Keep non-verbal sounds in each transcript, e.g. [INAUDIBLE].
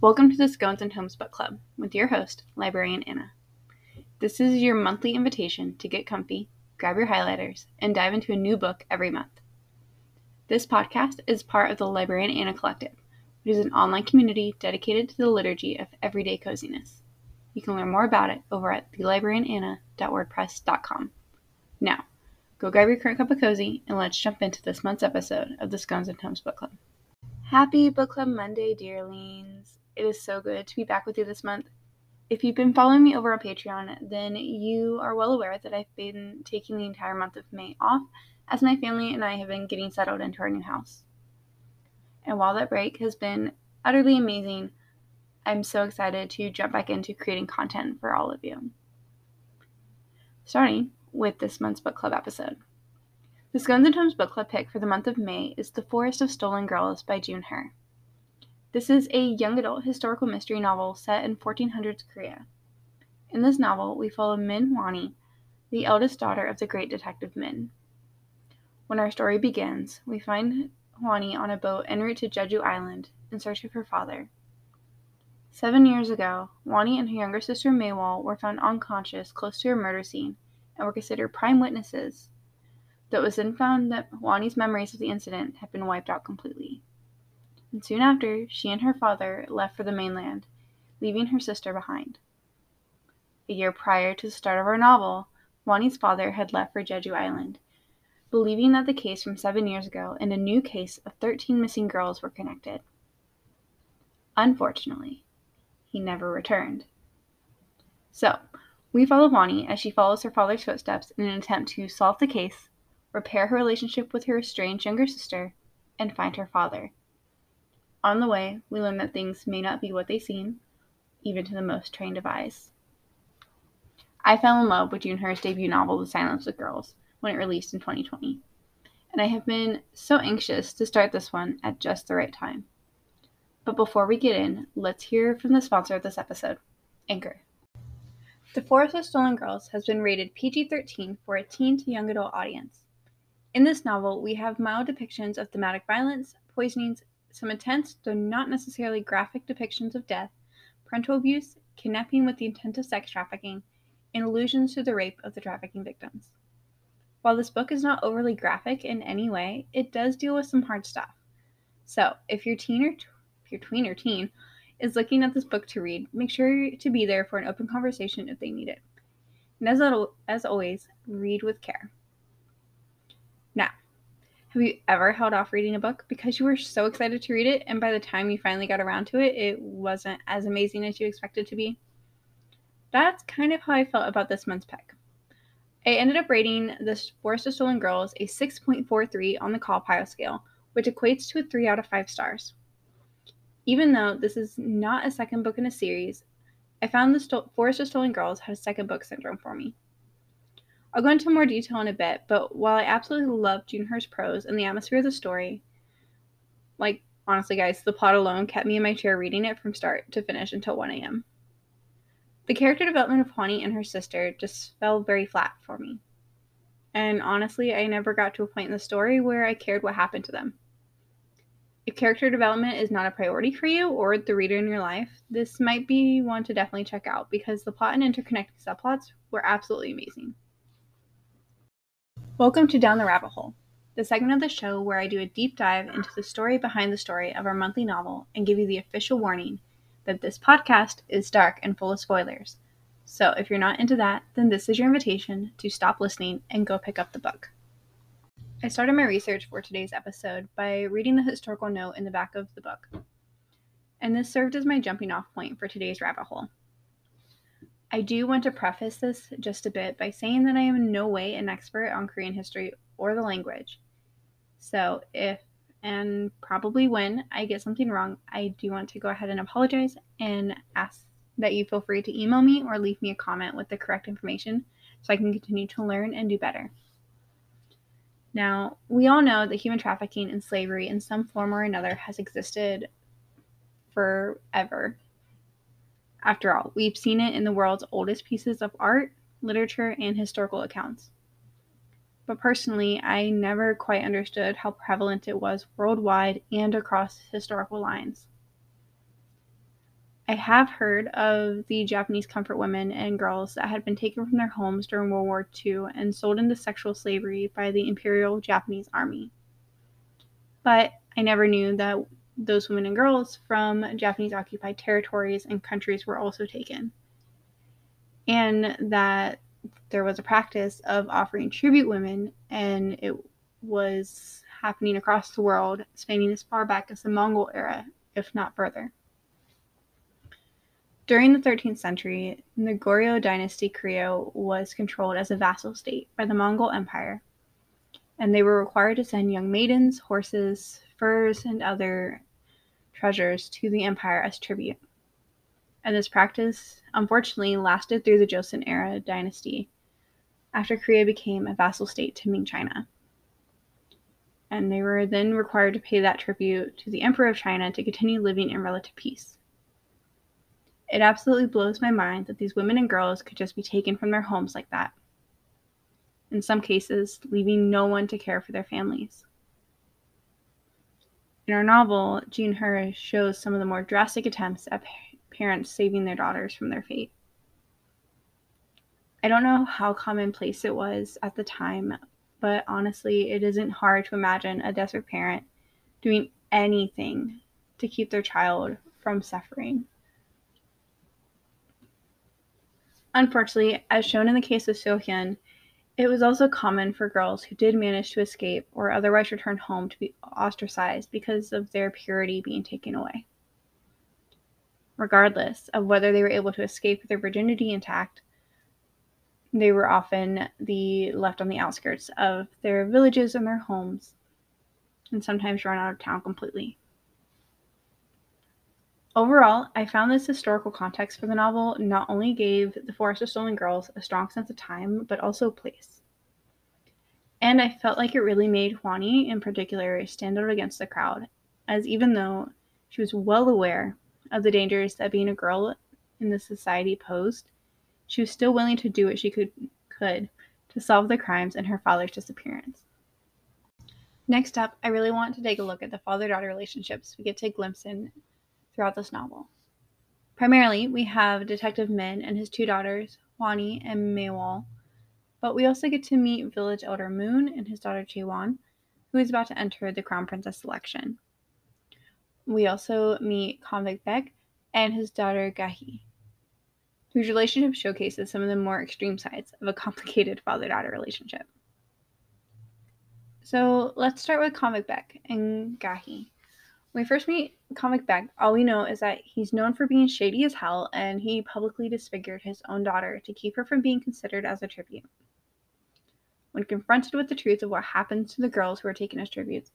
Welcome to the Scones and Tomes Book Club with your host, Librarian Anna. This is your monthly invitation to get comfy, grab your highlighters, and dive into a new book every month. This podcast is part of the Librarian Anna Collective, which is an online community dedicated to the liturgy of everyday coziness. You can learn more about it over at thelibrariananna.wordpress.com. Now, go grab your current cup of cozy and let's jump into this month's episode of the Scones and Tomes Book Club. Happy Book Club Monday, dearlings! It is so good to be back with you this month. If you've been following me over on Patreon, then you are well aware that I've been taking the entire month of May off as my family and I have been getting settled into our new house. And while that break has been utterly amazing, I'm so excited to jump back into creating content for all of you. Starting with this month's book club episode. The Scones and Tomes book club pick for the month of May is The Forest of Stolen Girls by June Hur. This is a young adult historical mystery novel set in 1400s Korea. In this novel, we follow Min Hwani, the eldest daughter of the great detective Min. When our story begins, we find Hwani on a boat en route to Jeju Island in search of her father. Seven years ago, Hwani and her younger sister Maewol were found unconscious close to a murder scene and were considered prime witnesses, though it was then found that Hwani's memories of the incident had been wiped out completely and soon after she and her father left for the mainland, leaving her sister behind. A year prior to the start of our novel, Hwani's father had left for Jeju Island, believing that the case from seven years ago and a new case of 13 missing girls were connected. Unfortunately, he never returned. So, we follow Hwani as she follows her father's footsteps in an attempt to solve the case, repair her relationship with her estranged younger sister, and find her father. On the way, we learn that things may not be what they seem, even to the most trained of eyes. I fell in love with June Hur's debut novel, The Silence of Girls, when it released in 2020, and I have been so anxious to start this one at just the right time. But before we get in, let's hear from the sponsor of this episode, Anchor. The Forest of Stolen Girls has been rated PG 13 for a teen to young adult audience. In this novel, we have mild depictions of thematic violence, poisonings, some intense, though not necessarily graphic depictions of death, parental abuse, kidnapping with the intent of sex trafficking, and allusions to the rape of the trafficking victims. While this book is not overly graphic in any way, it does deal with some hard stuff. So, if your teen or t- if your tween or teen is looking at this book to read, make sure to be there for an open conversation if they need it. And as, as always, read with care. Have you ever held off reading a book because you were so excited to read it, and by the time you finally got around to it, it wasn't as amazing as you expected to be? That's kind of how I felt about this month's pick. I ended up rating The Forest of Stolen Girls a 6.43 on the CAWPILE scale, which equates to a 3 out of 5 stars. Even though this is not a second book in a series, I found The Sto- Forest of Stolen Girls had a second book syndrome for me. I'll go into more detail in a bit, but while I absolutely love June Hur's prose and the atmosphere of the story, like honestly, guys, the plot alone kept me in my chair reading it from start to finish until 1 a.m. The character development of Hwani and her sister just fell very flat for me. And honestly, I never got to a point in the story where I cared what happened to them. If character development is not a priority for you or the reader in your life, this might be one to definitely check out because the plot and interconnecting subplots were absolutely amazing. Welcome to Down the Rabbit Hole, the segment of the show where I do a deep dive into the story behind the story of our monthly novel and give you the official warning that this podcast is dark and full of spoilers. So if you're not into that, then this is your invitation to stop listening and go pick up the book. I started my research for today's episode by reading the historical note in the back of the book, and this served as my jumping off point for today's rabbit hole. I do want to preface this just a bit by saying that I am in no way an expert on Korean history or the language. So, if and probably when I get something wrong, I do want to go ahead and apologize and ask that you feel free to email me or leave me a comment with the correct information so I can continue to learn and do better. Now, we all know that human trafficking and slavery in some form or another has existed forever after all, we've seen it in the world's oldest pieces of art, literature, and historical accounts. But personally, I never quite understood how prevalent it was worldwide and across historical lines. I have heard of the Japanese comfort women and girls that had been taken from their homes during World War II and sold into sexual slavery by the Imperial Japanese Army. But I never knew that those women and girls from Japanese occupied territories and countries were also taken. And that there was a practice of offering tribute women, and it was happening across the world, spanning as far back as the Mongol era, if not further. During the 13th century, the Goryeo dynasty Korea was controlled as a vassal state by the Mongol Empire, and they were required to send young maidens, horses, furs, and other treasures to the empire as tribute. And this practice, unfortunately, lasted through the Joseon era dynasty after Korea became a vassal state to Ming China and they were then required to pay that tribute to the Emperor of China to continue living in relative peace. It absolutely blows my mind that these women and girls could just be taken from their homes like that. In some cases, leaving no one to care for their families. In our novel, Jean Her shows some of the more drastic attempts at parents saving their daughters from their fate. I don't know how commonplace it was at the time but honestly, it isn't hard to imagine a desperate parent doing anything to keep their child from suffering. Unfortunately, as shown in the case of Sohyun, it was also common for girls who did manage to escape or otherwise return home to be ostracized because of their purity being taken away. Regardless of whether they were able to escape with their virginity intact, they were often the left on the outskirts of their villages and their homes, and sometimes run out of town completely. Overall, I found this historical context for the novel not only gave the Forest of Stolen Girls a strong sense of time, but also place. And I felt like it really made Hwani, in particular, stand out against the crowd, as even though she was well aware of the dangers that being a girl in this society posed, she was still willing to do what she could, could to solve the crimes and her father's disappearance. Next up, I really want to take a look at the father daughter relationships we get to glimpse in throughout this novel. Primarily, we have Detective Min and his two daughters, Hwani and Maewol, but we also get to meet village elder Moon and his daughter Chaewon, who is about to enter the Crown Princess selection. We also meet Convict Baek and his daughter Gahi whose relationship showcases some of the more extreme sides of a complicated [LAUGHS] father daughter relationship. So let's start with Convict Baek and Gahi. When we first meet Convict Baek, all we know is that he's known for being shady as hell and he publicly disfigured his own daughter to keep her from being considered as a tribute. When confronted with the truth of what happens to the girls who are taken as tributes,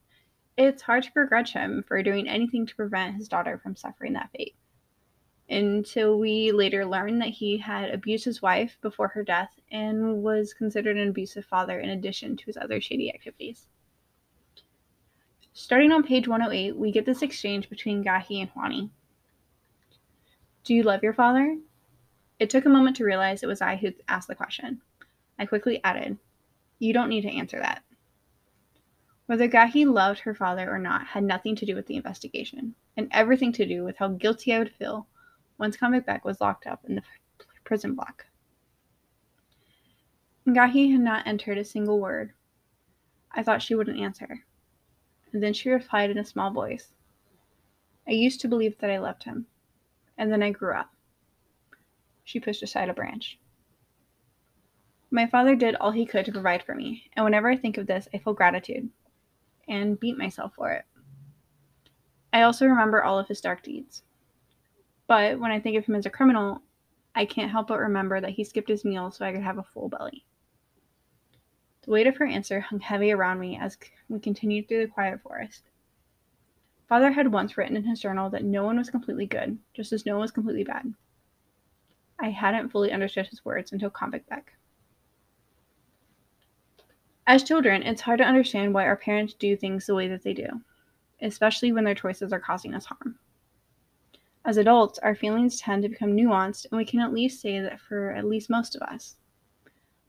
it's hard to begrudge him for doing anything to prevent his daughter from suffering that fate until we later learn that he had abused his wife before her death and was considered an abusive father in addition to his other shady activities. Starting on page 108, we get this exchange between Gahi and Hwani. Do you love your father? It took a moment to realize it was I who asked the question. I quickly added, You don't need to answer that. Whether Gahi loved her father or not had nothing to do with the investigation, and everything to do with how guilty I would feel once Convict Baek was locked up in the prison block. Gahi had not entered a single word. I thought she wouldn't answer. And then she replied in a small voice. I used to believe that I loved him. And then I grew up. She pushed aside a branch. My father did all he could to provide for me, and whenever I think of this, I feel gratitude and beat myself for it. I also remember all of his dark deeds. But when I think of him as a criminal, I can't help but remember that he skipped his meal so I could have a full belly. The weight of her answer hung heavy around me as we continued through the quiet forest. Father had once written in his journal that no one was completely good, just as no one was completely bad. I hadn't fully understood his words until Convict Baek. As children, it's hard to understand why our parents do things the way that they do, especially when their choices are causing us harm. As adults, our feelings tend to become nuanced, and we can at least say that for at least most of us.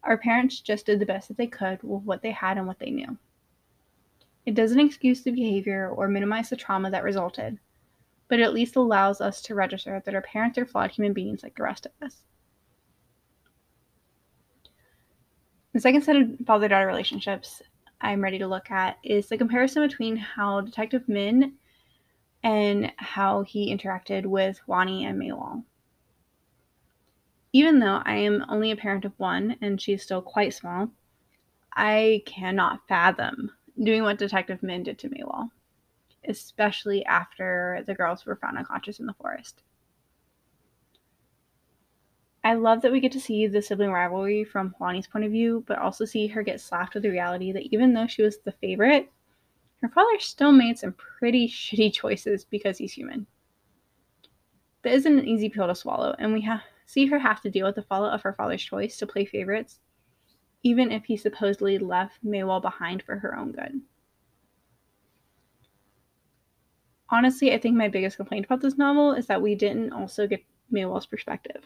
Our parents just did the best that they could with what they had and what they knew. It doesn't excuse the behavior or minimize the trauma that resulted, but it at least allows us to register that our parents are flawed human beings like the rest of us. The second set of father daughter relationships I'm ready to look at is the comparison between how Detective Min and how he interacted with Hwani and Maewol. Even though I am only a parent of one and she's still quite small, I cannot fathom doing what Detective Min did to Maewol, especially after the girls were found unconscious in the forest. I love that we get to see the sibling rivalry from Hwani's point of view, but also see her get slapped with the reality that even though she was the favorite, her father still made some pretty shitty [LAUGHS] choices because he's human. That isn't an easy pill to swallow, and we ha- see her have to deal with the fallout of her father's choice to play favorites, even if he supposedly left Maewol behind for her own good. Honestly, I think my biggest complaint about this novel is that we didn't also get Maewol's perspective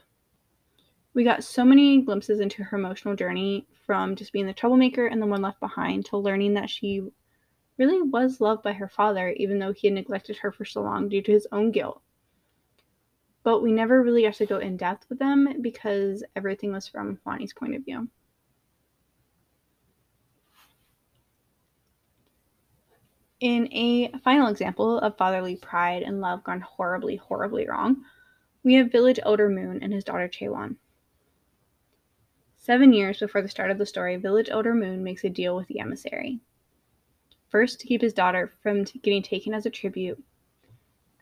we got so many glimpses into her emotional journey from just being the troublemaker and the one left behind to learning that she really was loved by her father, even though he had neglected her for so long due to his own guilt. But we never really got to go in depth with them because everything was from Hwani's point of view. In a final example of fatherly pride and love gone horribly, horribly wrong, we have village elder Moon and his daughter Chaewon. Seven years before the start of the story, village elder Moon makes a deal with the emissary. First, to keep his daughter from t- getting taken as a tribute,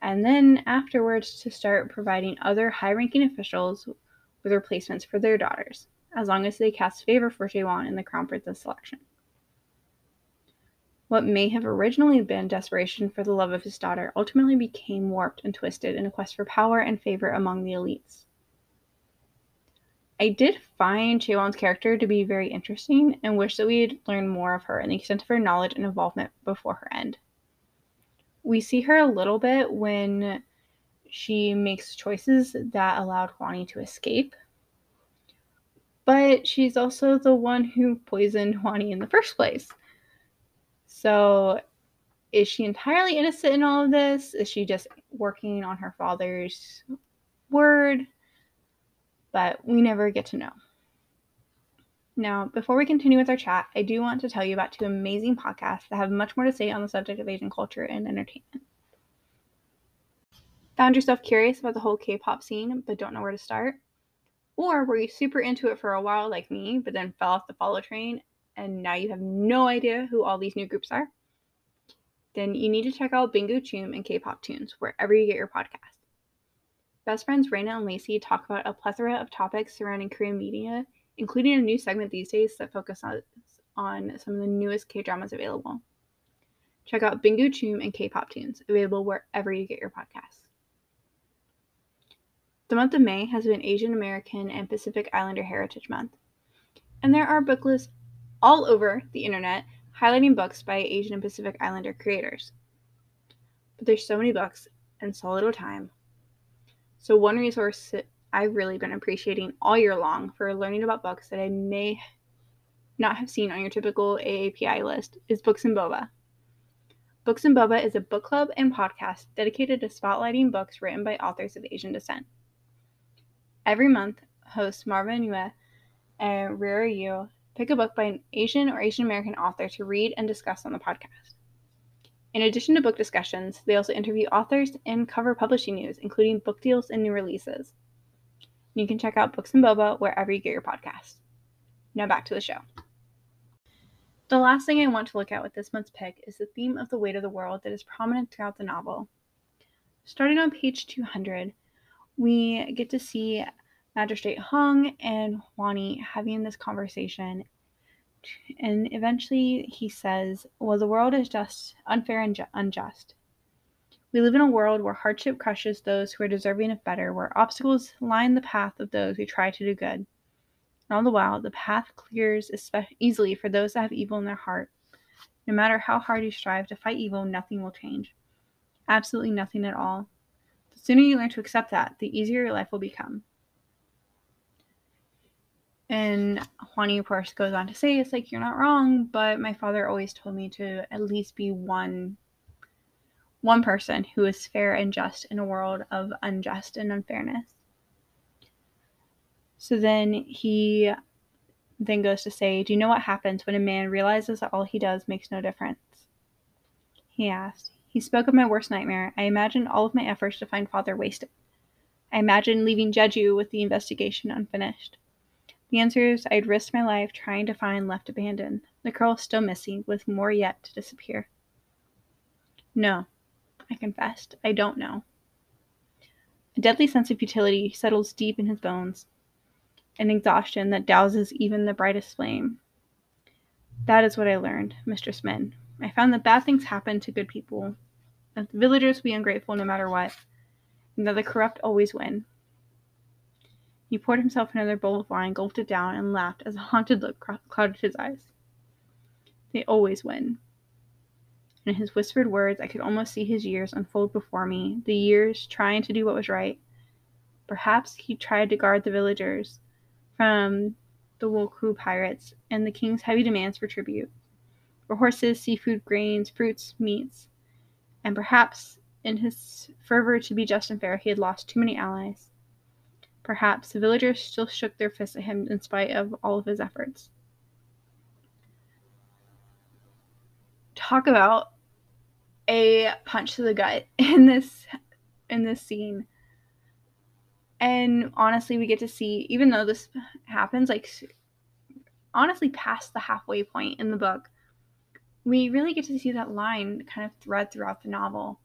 and then afterwards to start providing other high ranking officials with replacements for their daughters, as long as they cast favor for Chaewon in the Crown Princess selection. What may have originally been desperation for the love of his daughter ultimately became warped and twisted in a quest for power and favor among the elites. I did find Chaewon's character to be very interesting and wish that we'd learn more of her and the extent of her knowledge and involvement before her end. We see her a little bit when she makes choices that allowed Hwani to escape. But she's also the one who poisoned Hwani in the first place. So is she entirely innocent in all of this? Is she just working on her father's word? but we never get to know. Now, before we continue with our chat, I do want to tell you about two amazing podcasts that have much more to say on the subject of Asian culture and entertainment. Found yourself curious about the whole K pop scene but don't know where to start? Or were you super into it for a while like me, but then fell off the follow train and now you have no idea who all these new groups are? Then you need to check out Bingu Choom and K pop tunes wherever you get your podcast. Best friends Raina and Lacey talk about a plethora of topics surrounding Korean media, including a new segment these days that focuses on some of the newest K dramas available. Check out Bingu Choom and K pop tunes, available wherever you get your podcasts. The month of May has been Asian American and Pacific Islander Heritage Month, and there are book lists all over the internet highlighting books by Asian and Pacific Islander creators. But there's so many books and so little time so, one resource I've really been appreciating all year long for learning about books that I may not have seen on your typical AAPI list is Books and Boba. Books and Boba is a book club and podcast dedicated to spotlighting books written by authors of Asian descent. Every month, hosts Marvin Yueh and Reera Yoo pick a book by an Asian or Asian American author to read and discuss on the podcast. In addition to book discussions, they also interview authors and cover publishing news, including book deals and new releases. You can check out Books and Boba wherever you get your podcasts. Now back to the show. The last thing I want to look at with this month's pick is the theme of the weight of the world that is prominent throughout the novel. Starting on page 200, we get to see Magistrate Hong and Hwani having this conversation and eventually he says, Well, the world is just unfair and ju- unjust. We live in a world where hardship crushes those who are deserving of better, where obstacles line the path of those who try to do good. And all the while, the path clears easily for those that have evil in their heart. No matter how hard you strive to fight evil, nothing will change. Absolutely nothing at all. The sooner you learn to accept that, the easier your life will become. And Hwani, of course, goes on to say, it's like, you're not wrong, but my father always told me to at least be one one person who is fair and just in a world of unjust and unfairness. So then he then goes to say, Do you know what happens when a man realizes that all he does makes no difference? He asked. He spoke of my worst nightmare. I imagined all of my efforts to find father wasted. I imagined leaving Jeju with the investigation unfinished. The answer is I'd risked my life trying to find left abandoned. The girl is still missing, with more yet to disappear. No, I confessed. I don't know. A deadly sense of futility settles deep in his bones, an exhaustion that douses even the brightest flame. That is what I learned, Mistress Min. I found that bad things happen to good people, that the villagers be ungrateful no matter what, and that the corrupt always win. He poured himself another bowl of wine, gulped it down, and laughed as a haunted look clouded his eyes. They always win. In his whispered words, I could almost see his years unfold before me, the years trying to do what was right. Perhaps he tried to guard the villagers from the Wokou pirates and the king's heavy demands for tribute for horses, seafood, grains, fruits, meats. And perhaps in his fervor to be just and fair, he had lost too many allies. Perhaps the villagers still shook their fists at him in spite of all of his efforts. Talk about a punch to the gut [LAUGHS] in this in this scene. And honestly, we get to see even though this happens like honestly past the halfway point in the book, we really get to see that line kind of thread throughout the novel.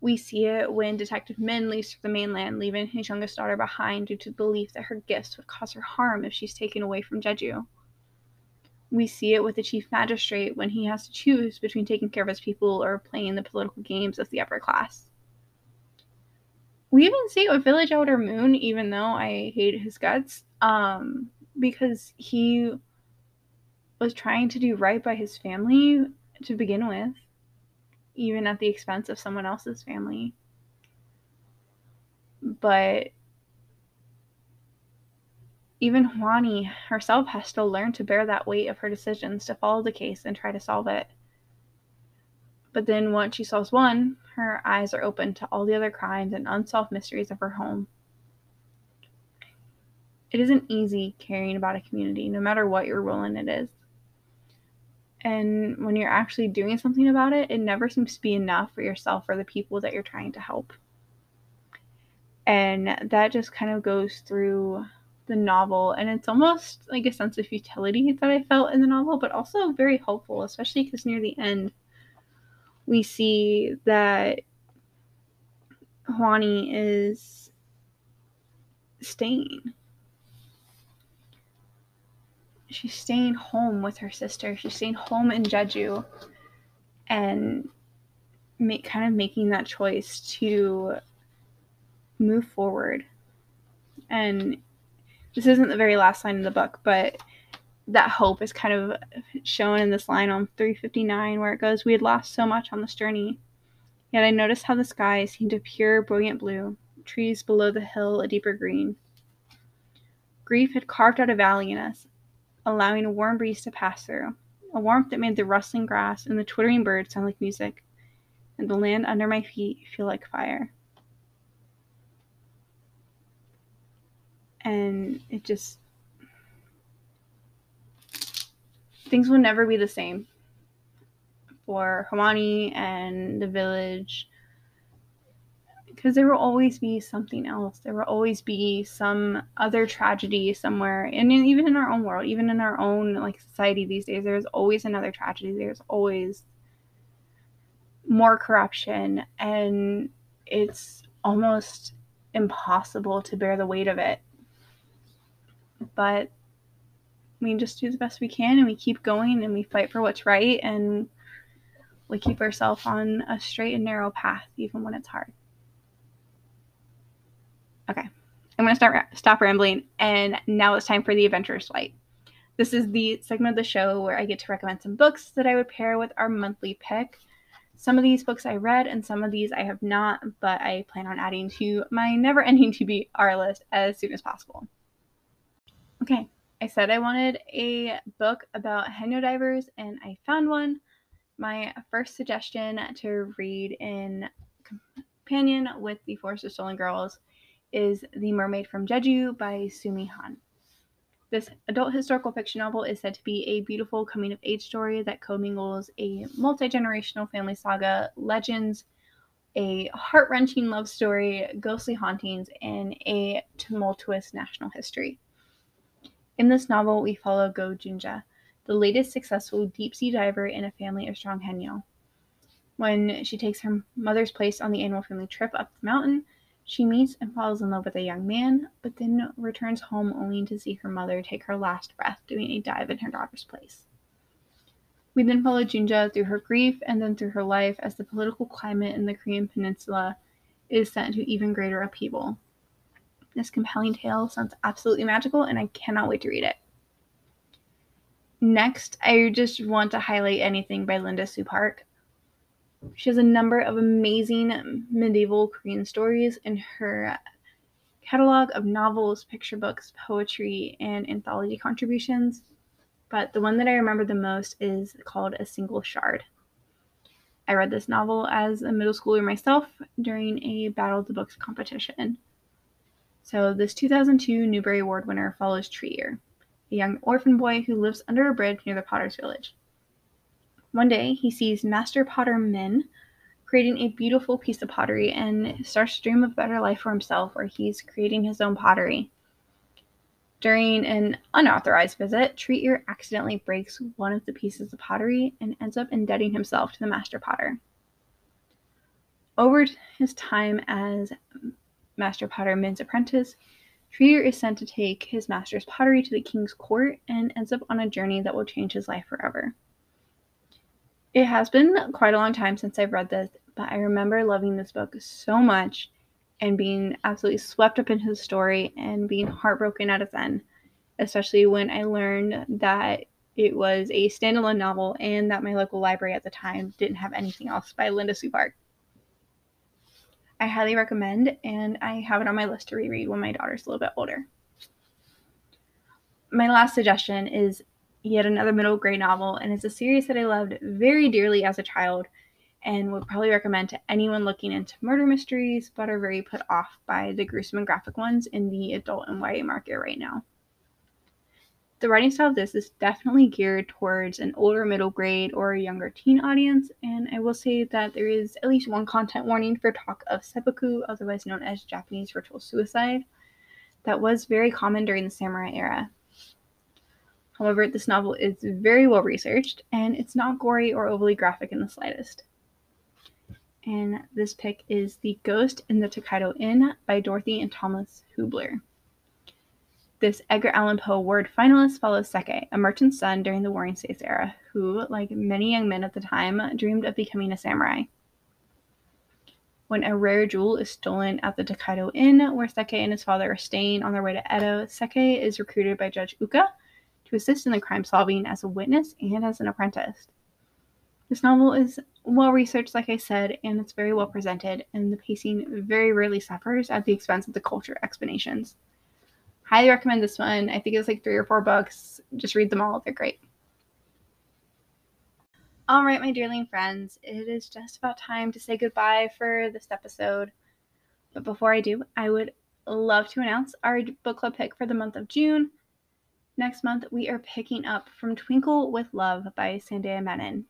We see it when Detective Min leaves for the mainland, leaving his youngest daughter behind due to the belief that her gifts would cause her harm if she's taken away from Jeju. We see it with the chief magistrate when he has to choose between taking care of his people or playing the political games of the upper class. We even see it with Village Elder Moon, even though I hate his guts, um, because he was trying to do right by his family to begin with, even at the expense of someone else's family. But even Hwani herself has to learn to bear that weight of her decisions to follow the case and try to solve it. But then once she solves one, her eyes are open to all the other crimes and unsolved mysteries of her home. It isn't easy caring about a community, no matter what your role in it is. And when you're actually doing something about it, it never seems to be enough for yourself or the people that you're trying to help. And that just kind of goes through the novel. And it's almost like a sense of futility that I felt in the novel, but also very hopeful, especially because near the end, we see that Hwani is staying she's staying home with her sister. She's staying home in Jeju and make kind of making that choice to move forward. And this isn't the very last line in the book, but that hope is kind of shown in this line on 359 where it goes, We had lost so much on this journey. Yet I noticed how the sky seemed a pure, brilliant blue, trees below the hill a deeper green. Grief had carved out a valley in us, allowing a warm breeze to pass through, a warmth that made the rustling grass and the twittering birds sound like music, and the land under my feet feel like fire. And it just. Things will never be the same for Hwani and the village because there will always be something else. There will always be some other tragedy somewhere, and even in our own world, even in our own like society these days, there's always another tragedy. There's always more corruption, and it's almost impossible to bear the weight of it. But we just do the best we can, and we keep going, and we fight for what's right, and we keep ourselves on a straight and narrow path, even when it's hard. Okay, I'm gonna start stop rambling, and now it's time for the adventurous flight. This is the segment of the show where I get to recommend some books that I would pair with our monthly pick. Some of these books I read, and some of these I have not, but I plan on adding to my never-ending [LAUGHS] TBR list as soon as possible. Okay, I said I wanted a book about haenyeo divers, and I found one. My first suggestion to read in companion with The Forest of Stolen Girls is The Mermaid from Jeju by Sumi Hahn. This adult historical fiction novel is said to be a beautiful coming of age story that commingles a multi generational family saga, legends, a heart wrenching love story, ghostly hauntings, and a tumultuous national history. In this novel, we follow Go Junja, the latest successful deep sea diver in a family of strong Haenyeo. When she takes her mother's place on the annual family trip up the mountain, she meets and falls in love with a young man, but then returns home only to see her mother take her last breath doing a dive in her daughter's place. We then follow Junja through her grief and then through her life as the political climate in the Korean peninsula is set into even greater upheaval. This compelling tale sounds absolutely magical, and I cannot wait to read it. Next, I just want to highlight anything by Linda Sue Park. She has a number of amazing medieval Korean stories in her catalog of novels, picture books, poetry, and anthology contributions. But the one that I remember the most is called A Single Shard. I read this novel as a middle schooler myself during a Battle of the Books competition. So, this 2002 Newbery Award winner follows Tree-ear, a young orphan boy who lives under a bridge near the potter's village. One day, he sees Master Potter Min creating a beautiful piece of pottery and starts to dream of a better life for himself where he's creating his own pottery. During an unauthorized visit, Tree-ear accidentally breaks one of the pieces of pottery and ends up indebting himself to the Master Potter. Over his time as Master Potter Min's apprentice, Tree-ear is sent to take his master's pottery to the king's court and ends up on a journey that will change his life forever. It has been quite a long time since I've read this, but I remember loving this book so much and being absolutely swept up into the story and being heartbroken at its end, especially when I learned that it was a standalone novel and that my local library at the time didn't have anything else by Linda Sue Park. I highly recommend, and I have it on my list to reread when my daughter's a little bit older. My last suggestion is yet another middle grade novel, and it's a series that I loved very dearly as a child and would probably recommend to anyone looking into murder mysteries but are very put off by the gruesome and graphic ones in the adult and YA market right now. The writing style of this is definitely geared towards an older middle grade or a younger teen audience, and I will say that there is at least one content warning for talk of seppuku, otherwise known as Japanese ritual suicide, that was very common during the samurai era. However, this novel is very well researched and it's not gory or overly graphic in the slightest. And this pick is The Ghost in the Tokaido Inn by Dorothy and Thomas Hoobler. This Edgar Allan Poe Award finalist follows Seikei, a merchant's son during the Warring States era, who, like many young men at the time, dreamed of becoming a samurai. When a rare jewel is stolen at the Tokaido Inn, where Seikei and his father are staying on their way to Edo, Seikei is recruited by Judge Ooka to assist in the crime solving as a witness and as an apprentice. This novel is well researched, like I said, and it's very well presented, and the pacing very rarely suffers at the expense of the culture explanations. Highly recommend this one. I think it's like three or four books. Just read them all, they're great. All right, my dearling friends, it is just about time to say goodbye for this episode. But before I do, I would love to announce our book club pick for the month of June. Next month, we are picking up From Twinkle with Love by Sandhya Menon.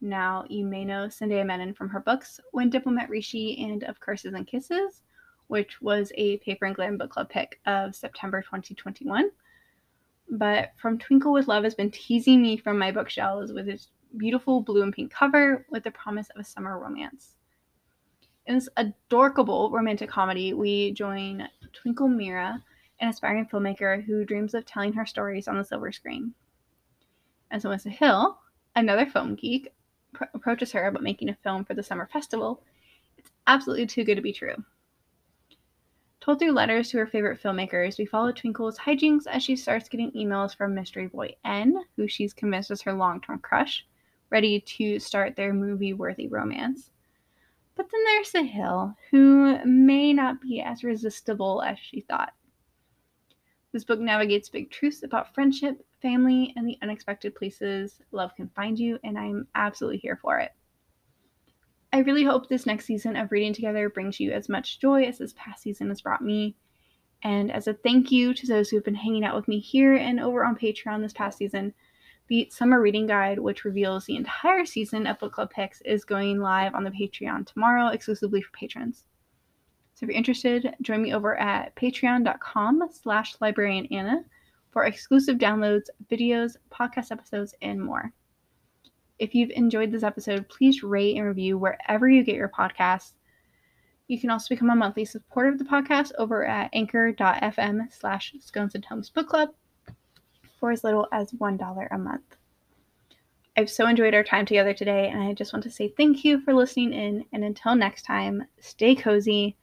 Now, you may know Sandhya Menon from her books When Dimple Met Rishi and Of Curses and Kisses, which was a Paper and Glam book club pick of September 2021. But From Twinkle with Love has been teasing me from my bookshelves with its beautiful blue and pink cover with the promise of a summer romance. In this adorable romantic comedy, we join Twinkle Mehra an aspiring filmmaker who dreams of telling her stories on the silver screen. And As Melissa Hill, another film geek, pr- approaches her about making a film for the summer festival, it's absolutely too good to be true. Through letters to her favorite filmmakers, we follow Twinkle's hijinks as she starts getting emails from mystery boy N, who she's convinced is her long term crush, ready to start their movie worthy romance. But then there's Sahil, who may not be as resistible as she thought. This book navigates big truths about friendship, family, and the unexpected places love can find you, and I'm absolutely here for it. I really hope this next season of Reading Together brings you as much joy as this past season has brought me. And as a thank you to those who have been hanging out with me here and over on Patreon this past season, the Summer Reading Guide, which reveals the entire season of Book Club Picks, is going live on the Patreon tomorrow exclusively for patrons. So if you're interested, join me over at patreon.com slash librariananna for exclusive downloads, videos, podcast episodes, and more. If you've enjoyed this episode, please rate and review wherever you get your podcasts. You can also become a monthly supporter of the podcast over at anchor.fm slash scones and tomes book club for as little as $1 a month. I've so enjoyed our time together today, and I just want to say thank you for listening in. And until next time, stay cozy,